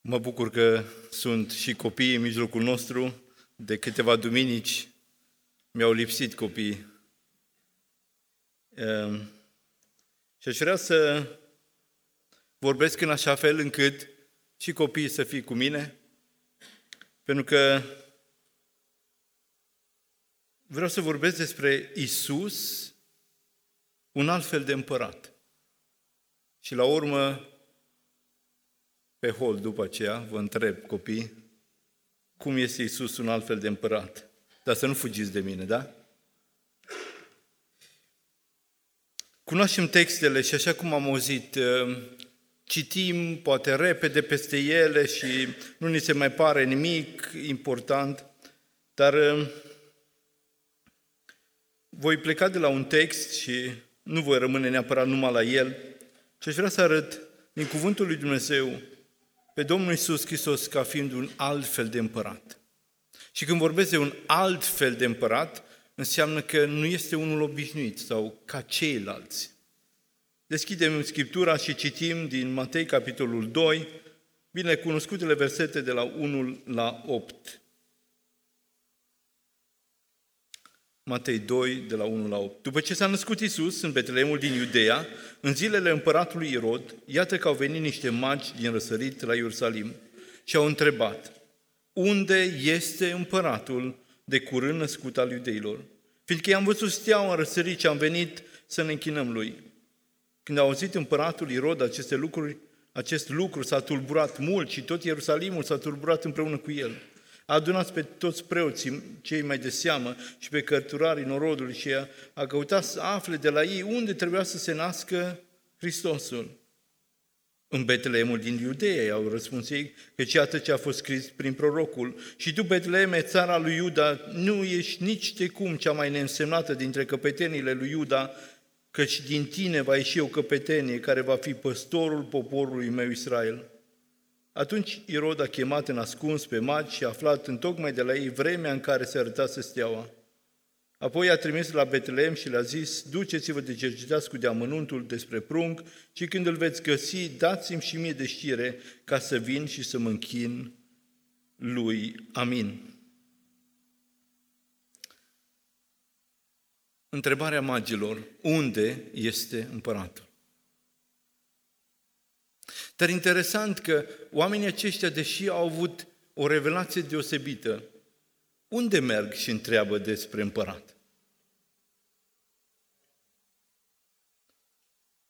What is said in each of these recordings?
Mă bucur că sunt și copii în mijlocul nostru. De câteva duminici mi-au lipsit copiii. Ehm, și aș vrea să vorbesc în așa fel încât și copiii să fie cu mine, pentru că vreau să vorbesc despre Isus, un alt fel de împărat. Și la urmă pe hol după aceea, vă întreb, copii, cum este Isus un alt fel de împărat. Dar să nu fugiți de mine, da? Cunoaștem textele și așa cum am auzit, uh, citim poate repede peste ele și nu ni se mai pare nimic important, dar uh, voi pleca de la un text și nu voi rămâne neapărat numai la el, ci aș vrea să arăt din Cuvântul lui Dumnezeu pe Domnul Isus Hristos ca fiind un alt fel de împărat. Și când vorbesc de un alt fel de împărat, înseamnă că nu este unul obișnuit sau ca ceilalți. Deschidem Scriptura și citim din Matei, capitolul 2, bine cunoscutele versete de la 1 la 8. Matei 2, de la 1 la 8. După ce s-a născut Isus în Betleemul din Iudeea, în zilele împăratului Irod, iată că au venit niște magi din răsărit la Ierusalim și au întrebat, unde este împăratul de curând născut al iudeilor? Fiindcă i-am văzut steaua în răsărit și am venit să ne închinăm lui. Când a auzit împăratul Irod aceste lucruri, acest lucru s-a tulburat mult și tot Ierusalimul s-a tulburat împreună cu el a adunat pe toți preoții cei mai de seamă și pe cărturarii norodului și a, a căutat să afle de la ei unde trebuia să se nască Hristosul. În Betleemul din Iudeea, au răspuns ei, că iată ce a fost scris prin prorocul. Și tu, Betleeme, țara lui Iuda, nu ești nici de cum cea mai neînsemnată dintre căpetenile lui Iuda, căci din tine va ieși o căpetenie care va fi păstorul poporului meu Israel. Atunci Irod a chemat în ascuns pe magi și a aflat întocmai de la ei vremea în care se arătase steaua. Apoi a trimis la Betlehem și le-a zis, duceți-vă de cercetați cu deamănuntul despre prunc și când îl veți găsi, dați-mi și mie de știre ca să vin și să mă închin lui. Amin. Întrebarea magilor, unde este împăratul? Dar interesant că oamenii aceștia, deși au avut o revelație deosebită, unde merg și întreabă despre împărat?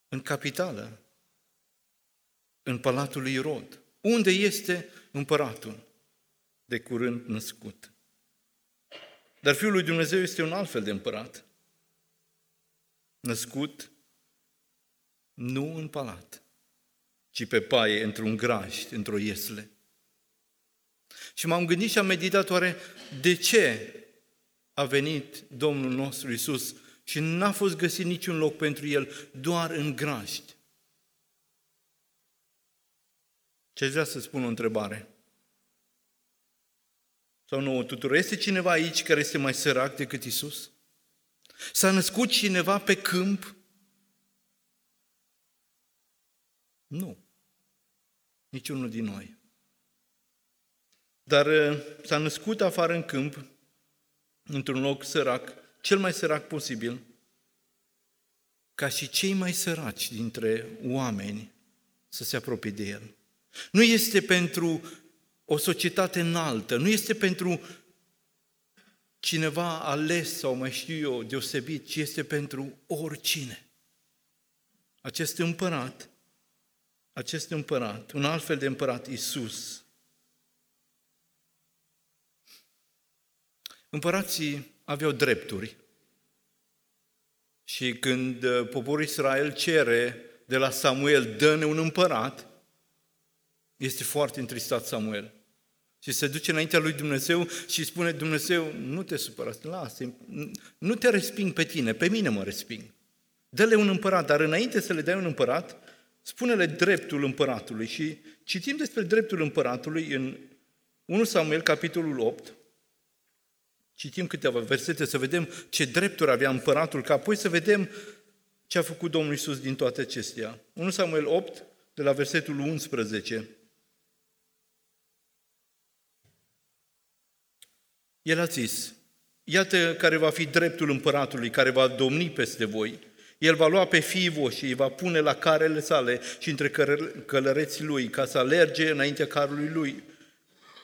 În capitală, în palatul lui Irod. Unde este împăratul de curând născut? Dar Fiul lui Dumnezeu este un alt fel de împărat. Născut nu în palat, ci pe paie, într-un grajd, într-o iesle. Și m-am gândit și am meditat oare de ce a venit Domnul nostru Isus și n-a fost găsit niciun loc pentru el, doar în grajd. Ce vrea să spun o întrebare? Sau nouă tuturor. Este cineva aici care este mai sărac decât Isus? S-a născut cineva pe câmp Nu. Niciunul din noi. Dar uh, s-a născut afară în câmp, într-un loc sărac, cel mai sărac posibil, ca și cei mai săraci dintre oameni să se apropie de el. Nu este pentru o societate înaltă, nu este pentru cineva ales sau mai știu eu deosebit, ci este pentru oricine. Acest împărat acest împărat, un alt fel de împărat, Isus. Împărații aveau drepturi. Și când uh, poporul Israel cere de la Samuel, dă-ne un împărat, este foarte întristat Samuel. Și se duce înaintea lui Dumnezeu și spune, Dumnezeu, nu te supăra, lasă nu te resping pe tine, pe mine mă resping. Dă-le un împărat, dar înainte să le dai un împărat, spune-le dreptul împăratului și citim despre dreptul împăratului în 1 Samuel, capitolul 8, citim câteva versete să vedem ce drepturi avea împăratul, ca apoi să vedem ce a făcut Domnul Isus din toate acestea. 1 Samuel 8, de la versetul 11. El a zis, iată care va fi dreptul împăratului care va domni peste voi – el va lua pe fiii voștri, îi va pune la carele sale și între călăreții lui, ca să alerge înaintea carului lui.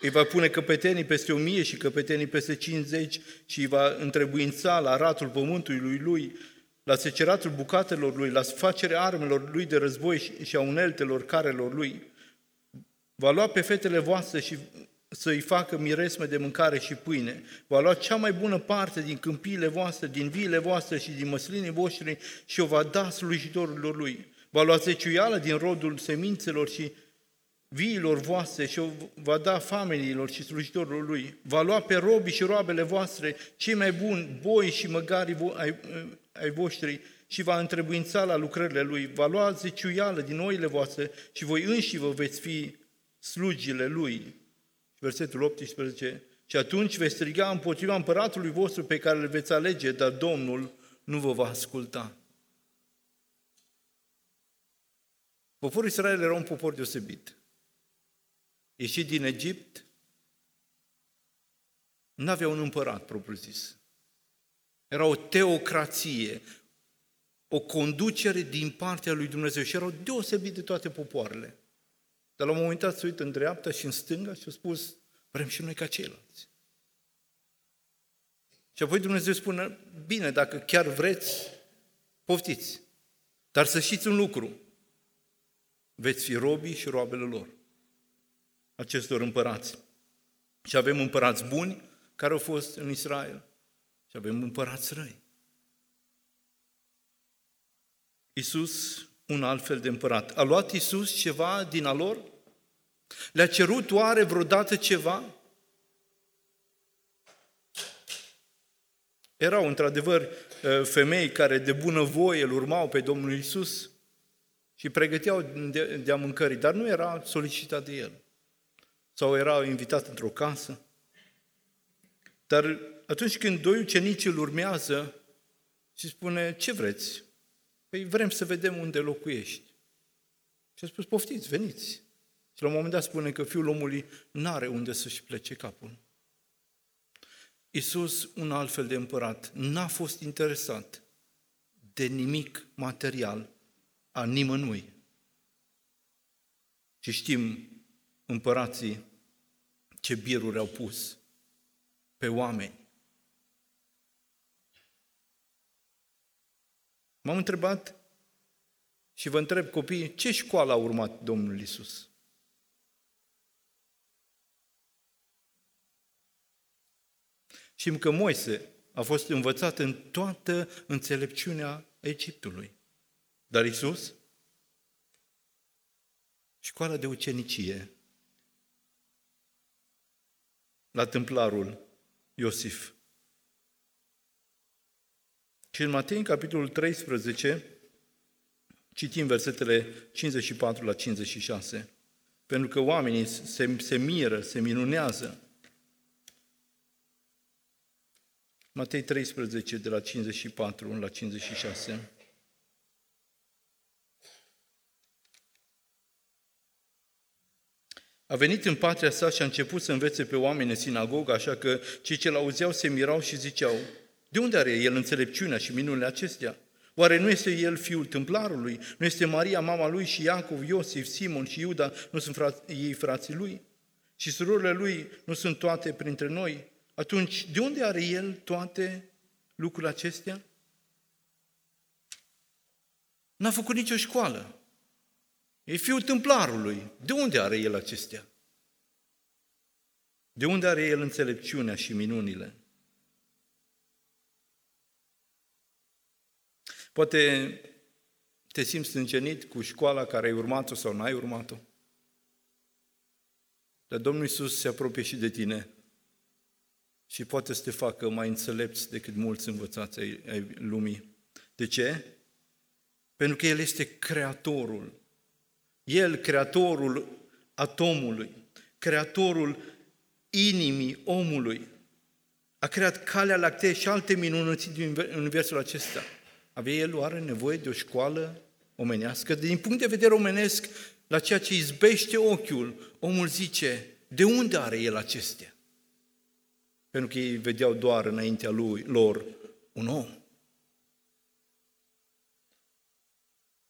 Îi va pune căpetenii peste o mie și căpetenii peste cincizeci și îi va întrebuința la ratul pământului lui lui, la seceratul bucatelor lui, la facerea armelor lui de război și a uneltelor carelor lui. Va lua pe fetele voastre și să-i facă miresme de mâncare și pâine. Va lua cea mai bună parte din câmpiile voastre, din viile voastre și din măslinii voștri și o va da slujitorilor lui. Va lua zeciuială din rodul semințelor și viilor voastre și o va da familiilor și slujitorilor lui. Va lua pe robii și roabele voastre, cei mai buni, boi și măgari ai, ai voștri, și va întrebuința la lucrările lui. Va lua zeciuială din oile voastre și voi înși vă veți fi slugile lui. Versetul 18. Și atunci veți striga împotriva împăratului vostru pe care îl veți alege, dar Domnul nu vă va asculta. Poporul Israel era un popor deosebit. Ieșit din Egipt, nu avea un împărat propriu-zis. Era o teocrație, o conducere din partea lui Dumnezeu și erau deosebit de toate popoarele. Dar la un moment dat se uită în dreapta și în stânga și a spus, vrem și noi ca ceilalți. Și apoi Dumnezeu spune, bine, dacă chiar vreți, poftiți. Dar să știți un lucru, veți fi robii și roabele lor, acestor împărați. Și avem împărați buni care au fost în Israel și avem împărați răi. Iisus un alt fel de împărat. A luat Isus ceva din a lor? Le-a cerut oare vreodată ceva? Erau într-adevăr ă, femei care de bună voie îl urmau pe Domnul Isus și pregăteau de, de a mâncării, dar nu era solicitat de el. Sau era invitat într-o casă. Dar atunci când doi ucenici îl urmează și spune, ce vreți? Păi vrem să vedem unde locuiești. Și a spus, poftiți, veniți. Și la un moment dat spune că fiul omului nu are unde să-și plece capul. Iisus, un alt fel de împărat, n-a fost interesat de nimic material a nimănui. Și știm împărații ce biruri au pus pe oameni. M-am întrebat și vă întreb copiii, ce școală a urmat Domnul Isus? Știm că Moise a fost învățat în toată înțelepciunea Egiptului. Dar Isus? Școala de ucenicie la templarul Iosif. Și în Matei, în capitolul 13, citim versetele 54 la 56. Pentru că oamenii se, se miră, se minunează. Matei 13, de la 54 la 56. A venit în patria sa și a început să învețe pe oameni în sinagogă, așa că cei ce l-auzeau se mirau și ziceau, de unde are el înțelepciunea și minunile acestea? Oare nu este el fiul templarului? Nu este Maria, mama lui și Iacov, Iosif, Simon și Iuda, nu sunt frați, ei frații lui? Și surorile lui nu sunt toate printre noi? Atunci, de unde are el toate lucrurile acestea? N-a făcut nicio școală. E fiul templarului. De unde are el acestea? De unde are el înțelepciunea și minunile? Poate te simți stâncenit cu școala care ai urmat-o sau n-ai urmat-o. Dar Domnul Iisus se apropie și de tine și poate să te facă mai înțelepți decât mulți învățați ai, ai lumii. De ce? Pentru că El este Creatorul. El, Creatorul atomului, Creatorul inimii omului. A creat calea lactee și alte minunății din universul acesta. Avea el oare nevoie de o școală omenească? Din punct de vedere omenesc, la ceea ce izbește ochiul, omul zice, de unde are el acestea? pentru că ei vedeau doar înaintea lui, lor un om.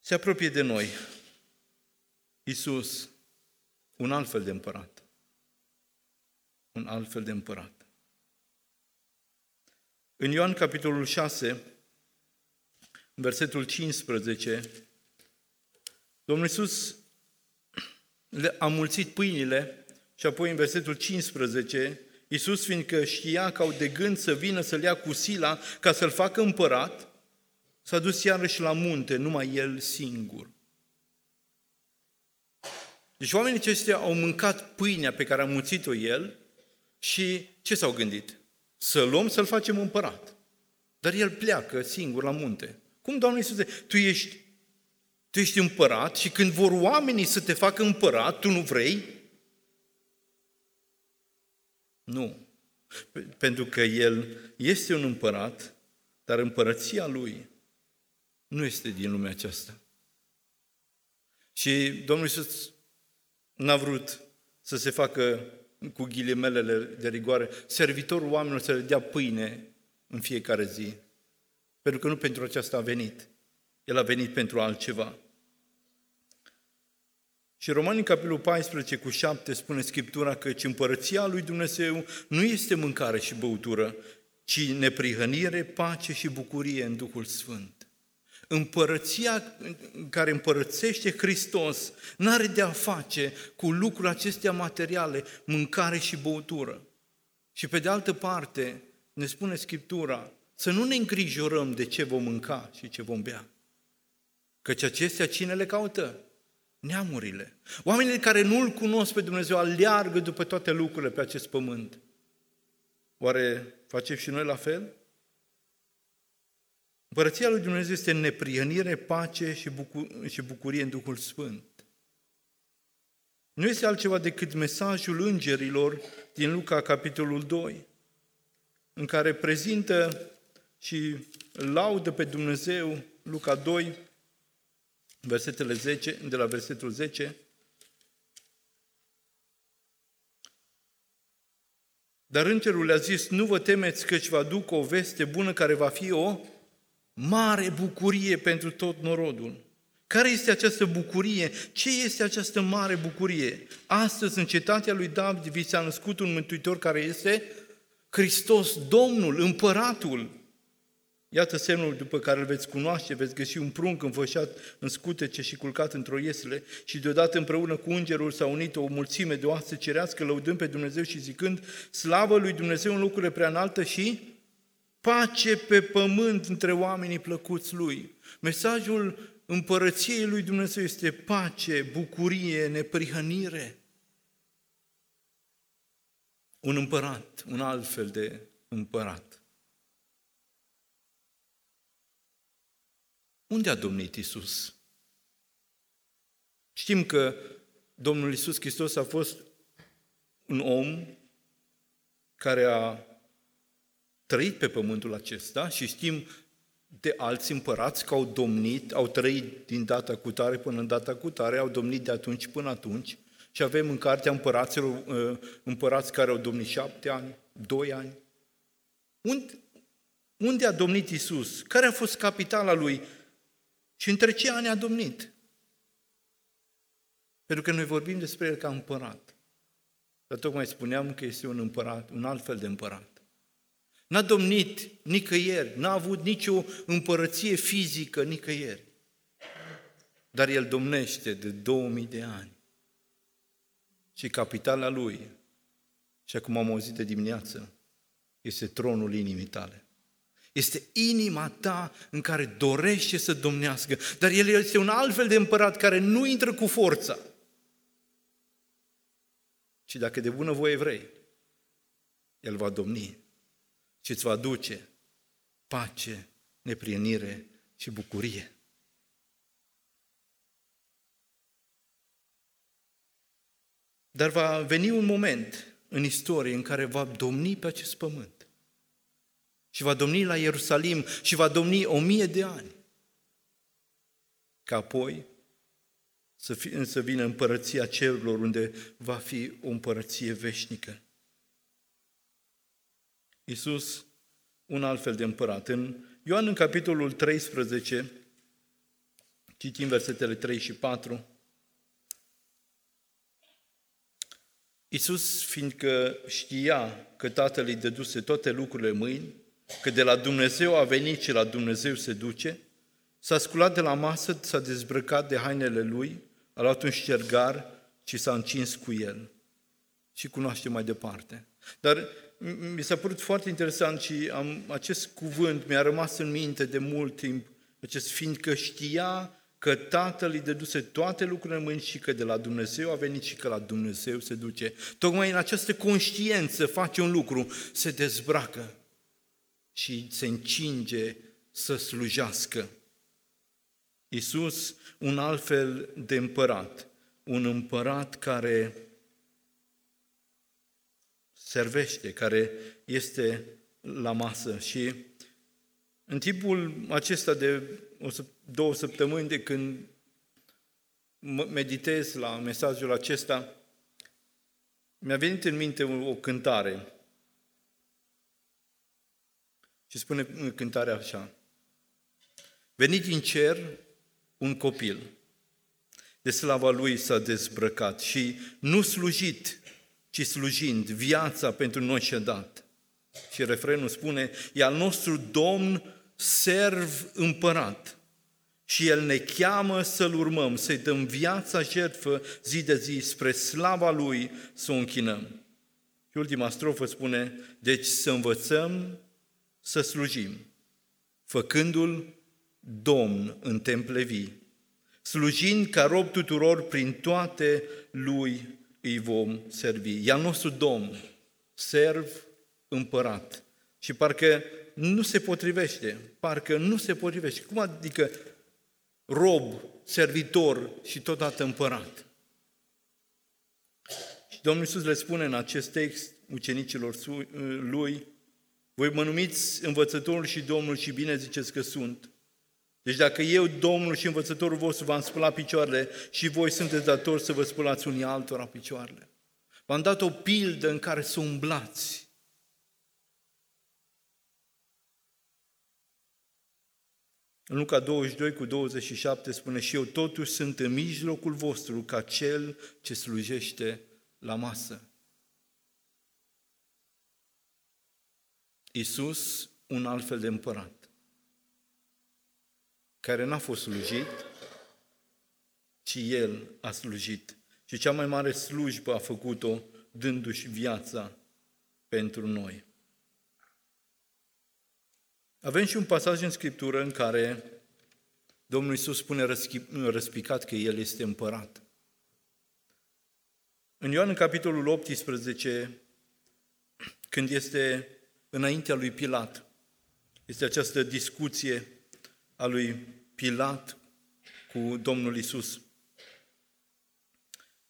Se apropie de noi Isus, un alt fel de împărat. Un alt fel de împărat. În Ioan capitolul 6, în versetul 15, Domnul Iisus le a mulțit pâinile și apoi în versetul 15, Iisus fiindcă știa că au de gând să vină să-l ia cu sila ca să-l facă împărat, s-a dus iarăși la munte, numai el singur. Deci oamenii aceștia au mâncat pâinea pe care a mulțit-o el și ce s-au gândit? Să luăm, să-l facem împărat. Dar el pleacă singur la munte. Cum, Doamne Iisuse, tu ești, tu ești împărat și când vor oamenii să te facă împărat, tu nu vrei? Nu. Pentru că el este un împărat, dar împărăția lui nu este din lumea aceasta. Și Domnul Iisus n-a vrut să se facă cu ghilimelele de rigoare, servitorul oamenilor să le dea pâine în fiecare zi. Pentru că nu pentru aceasta a venit. El a venit pentru altceva. Și Romanii, capitolul 14, cu 7, spune Scriptura că împărăția lui Dumnezeu nu este mâncare și băutură, ci neprihănire, pace și bucurie în Duhul Sfânt. Împărăția care împărățește Hristos nu are de a face cu lucrurile acestea materiale, mâncare și băutură. Și pe de altă parte, ne spune Scriptura, să nu ne îngrijorăm de ce vom mânca și ce vom bea. Căci acestea cine le caută? Neamurile. Oamenii care nu-L cunosc pe Dumnezeu aleargă după toate lucrurile pe acest pământ. Oare facem și noi la fel? Împărăția lui Dumnezeu este neprihănire, pace și, bucur- și bucurie în Duhul Sfânt. Nu este altceva decât mesajul îngerilor din Luca, capitolul 2, în care prezintă și laudă pe Dumnezeu, Luca 2, versetele 10, de la versetul 10, Dar îngerul le-a zis, nu vă temeți că vă aduc o veste bună care va fi o mare bucurie pentru tot norodul. Care este această bucurie? Ce este această mare bucurie? Astăzi, în cetatea lui David, vi s-a născut un mântuitor care este Hristos, Domnul, Împăratul. Iată semnul după care îl veți cunoaște, veți găsi un prunc înfășat în scutece și culcat într-o iesle și deodată împreună cu îngerul s-a unit o mulțime de oase cerească, lăudând pe Dumnezeu și zicând, slavă lui Dumnezeu în lucrurile prea înaltă și pace pe pământ între oamenii plăcuți lui. Mesajul împărăției lui Dumnezeu este pace, bucurie, neprihănire. Un împărat, un alt fel de împărat. Unde a domnit Isus? Știm că Domnul Isus Hristos a fost un om care a trăit pe pământul acesta și știm de alți împărați că au domnit, au trăit din data cu tare până în data cu tare, au domnit de atunci până atunci și avem în cartea împăraților uh, împărați care au domnit șapte ani, doi ani. Unde, unde a domnit Isus? Care a fost capitala lui? Și între ce ani a domnit? Pentru că noi vorbim despre el ca împărat. Dar tocmai spuneam că este un împărat, un alt fel de împărat. N-a domnit nicăieri, n-a avut nicio împărăție fizică nicăieri. Dar el domnește de 2000 de ani. Și capitala lui, și acum am auzit de dimineață, este tronul inimii tale. Este inima ta în care dorește să domnească. Dar el este un alt fel de împărat care nu intră cu forța. Și dacă de bună voie vrei, el va domni și îți va aduce pace, neprienire și bucurie. Dar va veni un moment în istorie în care va domni pe acest pământ și va domni la Ierusalim și va domni o mie de ani. Ca apoi să, fi, să vină împărăția cerurilor unde va fi o împărăție veșnică. Iisus, un alt fel de împărat. În Ioan, în capitolul 13, citim versetele 3 și 4, Iisus, fiindcă știa că Tatăl îi dăduse toate lucrurile mâini, că de la Dumnezeu a venit și la Dumnezeu se duce, s-a sculat de la masă, s-a dezbrăcat de hainele lui, a luat un ștergar și s-a încins cu el. Și cunoaște mai departe. Dar mi s-a părut foarte interesant și am, acest cuvânt mi-a rămas în minte de mult timp, acest fiindcă știa că Tatăl îi deduse toate lucrurile în mâini și că de la Dumnezeu a venit și că la Dumnezeu se duce. Tocmai în această conștiență face un lucru, se dezbracă și se încinge să slujească. Iisus, un alt fel de împărat, un împărat care servește, care este la masă și în timpul acesta de o, două săptămâni de când meditez la mesajul acesta, mi-a venit în minte o, o cântare. Și spune cântarea așa. Venit din cer un copil, de slava lui s-a dezbrăcat și nu slujit, ci slujind, viața pentru noi și-a dat. Și refrenul spune, e al nostru Domn serv împărat și El ne cheamă să-L urmăm, să-i dăm viața jertfă zi de zi spre slava Lui să o închinăm. Și ultima strofă spune, deci să învățăm să slujim, făcându-L Domn în temple vii, slujind ca rob tuturor prin toate Lui îi vom servi. E al nostru Domn, serv împărat. Și parcă nu se potrivește, parcă nu se potrivește. Cum adică rob, servitor și totodată împărat? Și Domnul Iisus le spune în acest text ucenicilor lui, voi mă numiți învățătorul și Domnul și bine ziceți că sunt. Deci dacă eu, Domnul și învățătorul vostru, v-am spălat picioarele și voi sunteți datori să vă spălați unii altora picioarele. V-am dat o pildă în care să umblați. În Luca 22 cu 27 spune și eu totuși sunt în mijlocul vostru ca cel ce slujește la masă. Iisus, un alt fel de împărat, care n-a fost slujit, ci El a slujit. Și cea mai mare slujbă a făcut-o dându-și viața pentru noi. Avem și un pasaj în Scriptură în care Domnul Iisus spune răspicat că El este împărat. În Ioan, în capitolul 18, când este înaintea lui Pilat, este această discuție a lui Pilat cu Domnul Isus.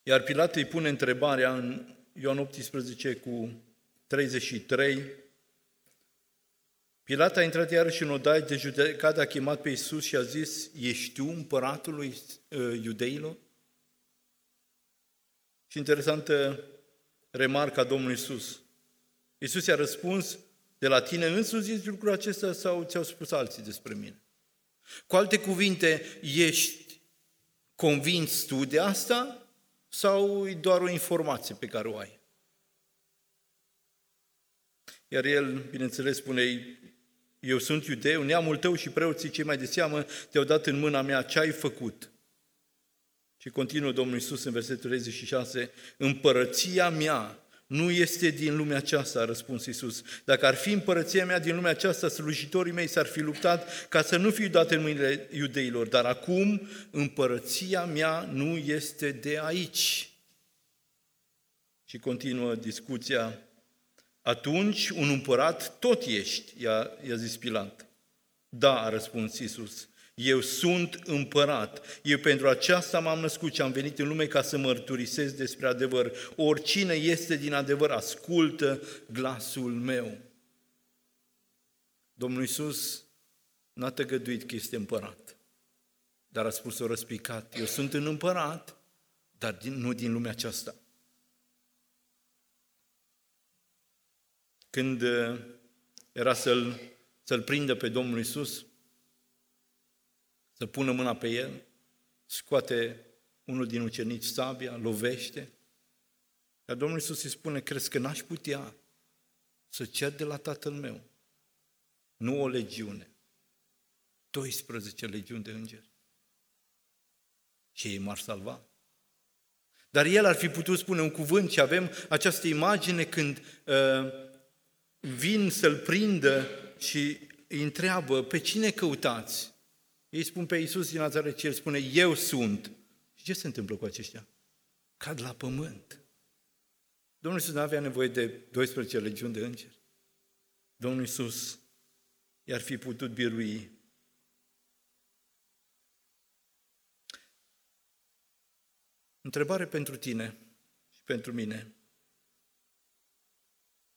Iar Pilat îi pune întrebarea în Ioan 18 cu 33, Pilat a intrat iarăși în odaie de judecată, a chemat pe Iisus și a zis, ești tu împăratul lui uh, iudeilor? Și interesantă remarca Domnului Iisus. Iisus i-a răspuns, de la tine însuți zici lucrul acesta sau ți-au spus alții despre mine? Cu alte cuvinte, ești convins tu de asta sau e doar o informație pe care o ai? Iar el, bineînțeles, spune, eu sunt iudeu, neamul tău și preoții cei mai de seamă te-au dat în mâna mea, ce ai făcut? Și continuă Domnul Iisus în versetul 36, împărăția mea nu este din lumea aceasta, a răspuns Iisus. Dacă ar fi împărăția mea din lumea aceasta, slujitorii mei s-ar fi luptat ca să nu fiu dat în mâinile iudeilor, dar acum împărăția mea nu este de aici. Și continuă discuția atunci un împărat tot ești, i-a, i-a zis Pilat. Da, a răspuns Iisus, eu sunt împărat. Eu pentru aceasta m-am născut și am venit în lume ca să mărturisesc despre adevăr. Oricine este din adevăr, ascultă glasul meu. Domnul Iisus n-a tăgăduit că este împărat, dar a spus-o răspicat. Eu sunt în împărat, dar din, nu din lumea aceasta. Când uh, era să-l, să-l prindă pe Domnul Isus, să pună mâna pe el, scoate unul din ucenici sabia, lovește, dar Domnul Isus îi spune, crezi că n-aș putea să cer de la Tatăl meu, nu o legiune, 12 legiuni de îngeri. Și ei m-ar salva. Dar el ar fi putut spune un cuvânt și avem această imagine când uh, vin să-l prindă și îi întreabă, pe cine căutați? Ei spun pe Iisus din Nazaret și el spune, eu sunt. Și ce se întâmplă cu aceștia? Cad la pământ. Domnul Iisus nu avea nevoie de 12 legiuni de îngeri. Domnul Iisus i-ar fi putut birui. Întrebare pentru tine și pentru mine.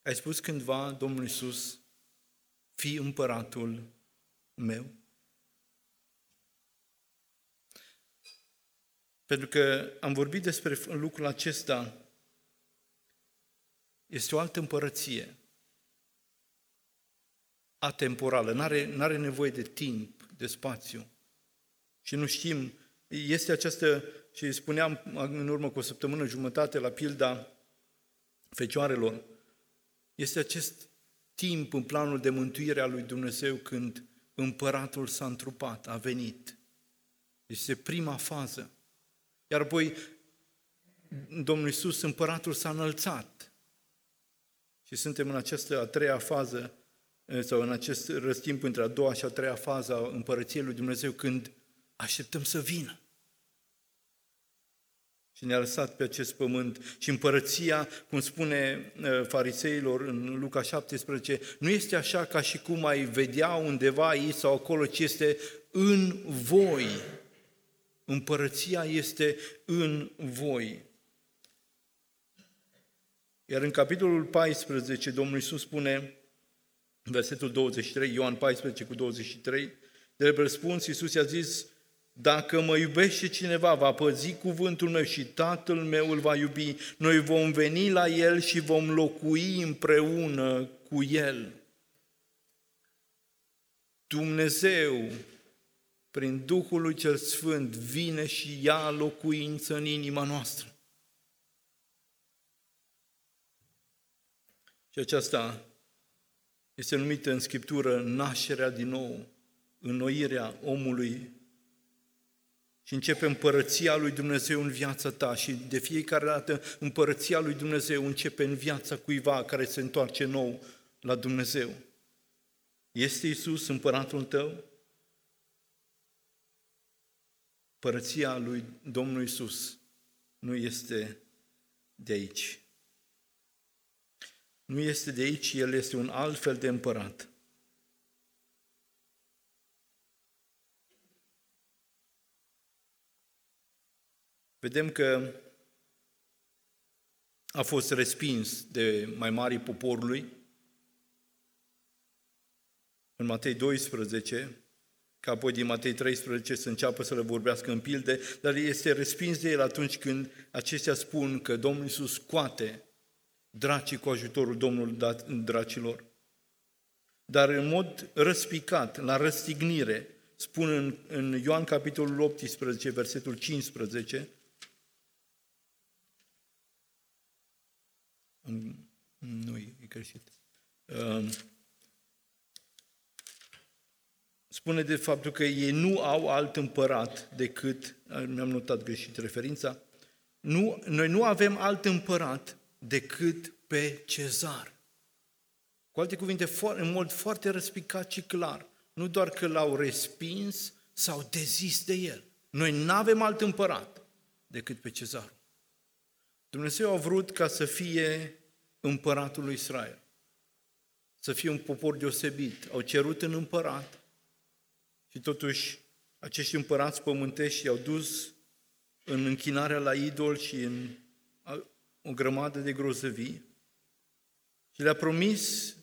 Ai spus cândva, Domnul Iisus, fi împăratul meu? Pentru că am vorbit despre lucrul acesta, este o altă împărăție, atemporală, nu are are nevoie de timp, de spațiu. Și nu știm, este această, și spuneam în urmă cu o săptămână jumătate la pilda fecioarelor, este acest timp în planul de mântuire a lui Dumnezeu când împăratul s-a întrupat, a venit. Este prima fază. Iar apoi Domnul Iisus, împăratul, s-a înălțat. Și suntem în această a treia fază, sau în acest răstimp între a doua și a treia fază a împărăției lui Dumnezeu, când așteptăm să vină. Și ne-a lăsat pe acest pământ. Și împărăția, cum spune fariseilor în Luca 17, nu este așa ca și cum ai vedea undeva aici sau acolo, ci este în voi. Împărăția este în voi. Iar în capitolul 14, Domnul Iisus spune, versetul 23, Ioan 14 cu 23, de răspuns, Iisus i-a zis, dacă mă iubește cineva, va păzi cuvântul meu și Tatăl meu îl va iubi, noi vom veni la El și vom locui împreună cu El. Dumnezeu prin Duhul lui Cel Sfânt, vine și ia locuință în inima noastră. Și aceasta este numită în Scriptură nașterea din nou, înnoirea omului și începe împărăția lui Dumnezeu în viața ta și de fiecare dată împărăția lui Dumnezeu începe în viața cuiva care se întoarce nou la Dumnezeu. Este Isus împăratul tău? Părăția lui Domnul Isus nu este de aici. Nu este de aici, El este un alt fel de împărat. Vedem că a fost respins de mai mari poporului. În Matei 12, ca apoi din Matei 13 să înceapă să le vorbească în pilde, dar este respins de el atunci când aceștia spun că Domnul Iisus scoate dracii cu ajutorul Domnului dracilor. Dar în mod răspicat, la răstignire, spun în, în Ioan capitolul 18, versetul 15, nu e greșit. Uh, spune de faptul că ei nu au alt împărat decât, mi-am notat greșit referința, nu, noi nu avem alt împărat decât pe cezar. Cu alte cuvinte, în mod foarte răspicat și clar, nu doar că l-au respins sau dezis de el. Noi nu avem alt împărat decât pe cezar. Dumnezeu a vrut ca să fie împăratul lui Israel, să fie un popor deosebit. Au cerut în împărat și totuși, acești împărați pământești i-au dus în închinarea la idol și în o grămadă de grozăvii și le-a promis,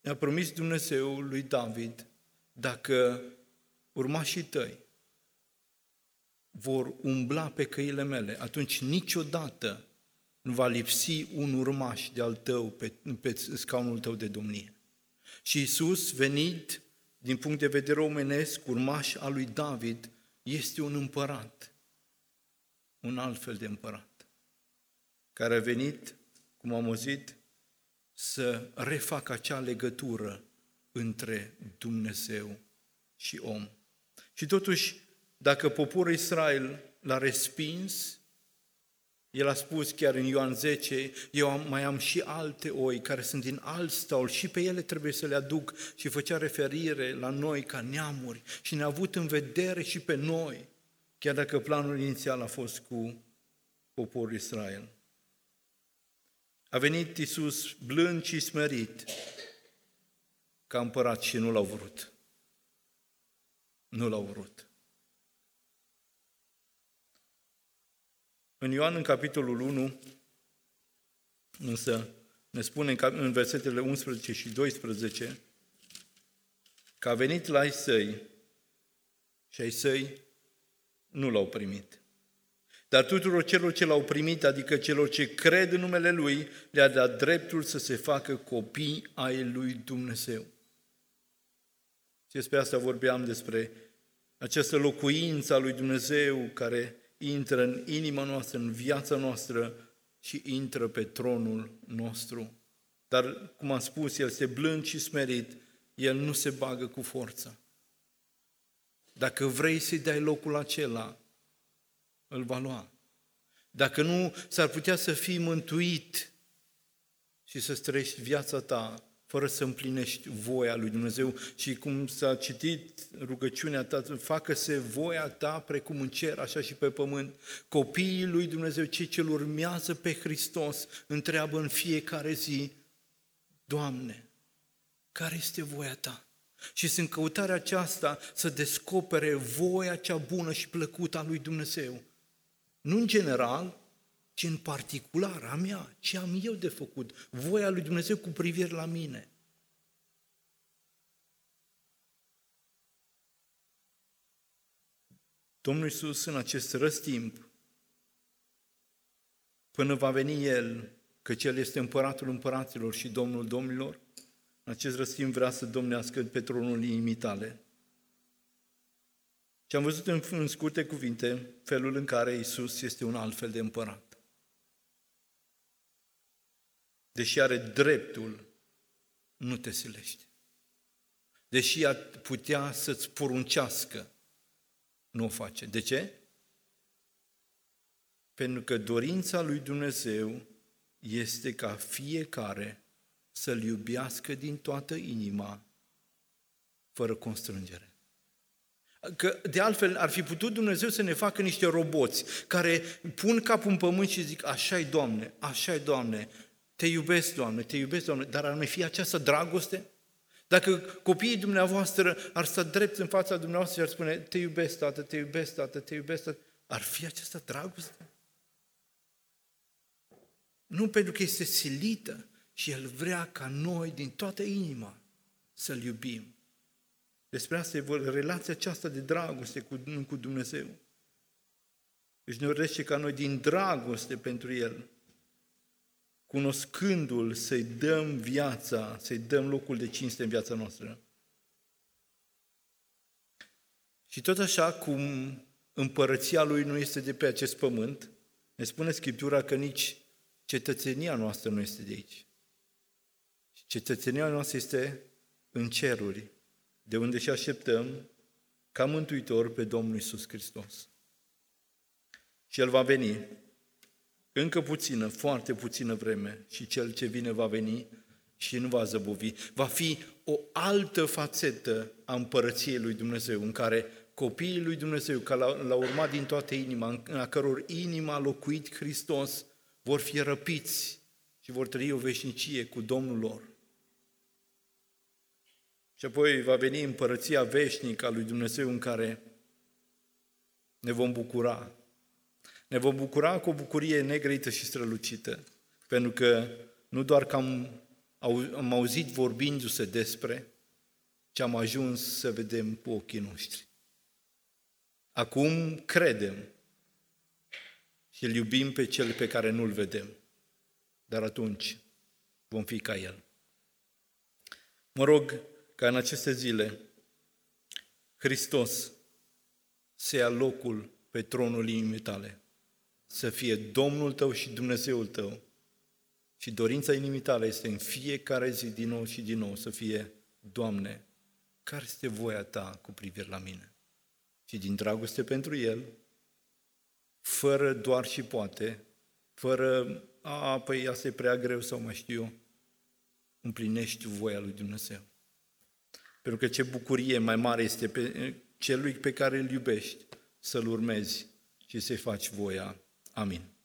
le-a promis Dumnezeu lui David, dacă urmașii tăi vor umbla pe căile mele, atunci niciodată nu va lipsi un urmaș de al tău pe, pe scaunul tău de domnie. Și Isus, venit din punct de vedere omenesc, urmaș al lui David, este un împărat, un alt fel de împărat, care a venit, cum am auzit, să refacă acea legătură între Dumnezeu și om. Și totuși, dacă poporul Israel l-a respins, el a spus chiar în Ioan 10, eu am, mai am și alte oi care sunt din alt staul și pe ele trebuie să le aduc și făcea referire la noi ca neamuri și ne-a avut în vedere și pe noi, chiar dacă planul inițial a fost cu poporul Israel. A venit Iisus blând și smerit ca împărat și nu l-au vrut. Nu l-au vrut. În Ioan, în capitolul 1, însă, ne spune în versetele 11 și 12 că a venit la ai săi și ai săi nu l-au primit. Dar tuturor celor ce l-au primit, adică celor ce cred în numele Lui, le-a dat dreptul să se facă copii ai Lui Dumnezeu. Și despre asta vorbeam despre această locuință a Lui Dumnezeu care intră în inima noastră, în viața noastră și intră pe tronul nostru. Dar, cum am spus, El se blând și smerit, El nu se bagă cu forță. Dacă vrei să-i dai locul acela, îl va lua. Dacă nu, s-ar putea să fii mântuit și să străiești viața ta fără să împlinești voia lui Dumnezeu și cum s-a citit rugăciunea ta, facă-se voia ta precum în cer, așa și pe pământ. Copiii lui Dumnezeu, cei ce urmează pe Hristos, întreabă în fiecare zi, Doamne, care este voia ta? Și sunt căutarea aceasta să descopere voia cea bună și plăcută a lui Dumnezeu. Nu în general, ci în particular a mea, ce am eu de făcut, voia lui Dumnezeu cu privire la mine. Domnul Iisus în acest răstimp, până va veni El, că El este împăratul împăraților și Domnul domnilor, în acest răstimp vrea să domnească pe tronul inimii tale. Și am văzut în, în scurte cuvinte felul în care Isus este un alt fel de împărat. Deși are dreptul, nu te silește. Deși ar putea să-ți poruncească, nu o face. De ce? Pentru că dorința lui Dumnezeu este ca fiecare să-L iubească din toată inima, fără constrângere. Că de altfel ar fi putut Dumnezeu să ne facă niște roboți care pun capul în pământ și zic, așa-i Doamne, așa-i Doamne, te iubesc, Doamne, te iubesc, Doamne, dar ar mai fi această dragoste? Dacă copiii dumneavoastră ar sta drept în fața dumneavoastră și ar spune, te iubesc, Tată, te iubesc, Tată, te iubesc, Tată, ar fi această dragoste? Nu pentru că este silită și El vrea ca noi, din toată inima, să-L iubim. Despre asta e relația aceasta de dragoste cu, cu Dumnezeu. Deci ne urește ca noi din dragoste pentru El cunoscându-L, să-i dăm viața, să-i dăm locul de cinste în viața noastră. Și tot așa cum împărăția Lui nu este de pe acest pământ, ne spune Scriptura că nici cetățenia noastră nu este de aici. Cetățenia noastră este în ceruri, de unde și așteptăm ca mântuitor pe Domnul Isus Hristos. Și El va veni încă puțină, foarte puțină vreme și cel ce vine va veni și nu va zăbovi. Va fi o altă fațetă a împărăției lui Dumnezeu, în care copiii lui Dumnezeu, care l-au urmat din toată inima, în a căror inima a locuit Hristos, vor fi răpiți și vor trăi o veșnicie cu Domnul lor. Și apoi va veni împărăția veșnică a lui Dumnezeu în care ne vom bucura ne vom bucura cu o bucurie negrăită și strălucită, pentru că nu doar că am, am auzit vorbindu-se despre, ci am ajuns să vedem cu ochii noștri. Acum credem și îl iubim pe cel pe care nu-l vedem, dar atunci vom fi ca el. Mă rog ca în aceste zile Hristos să ia locul pe tronul inimii tale, să fie Domnul tău și Dumnezeul tău. Și dorința inimii tale este în fiecare zi din nou și din nou să fie, Doamne, care este voia ta cu privire la mine? Și din dragoste pentru El, fără doar și poate, fără, a, păi asta e prea greu sau mai știu eu, împlinești voia lui Dumnezeu. Pentru că ce bucurie mai mare este pe celui pe care îl iubești să-l urmezi și să-i faci voia. Amin.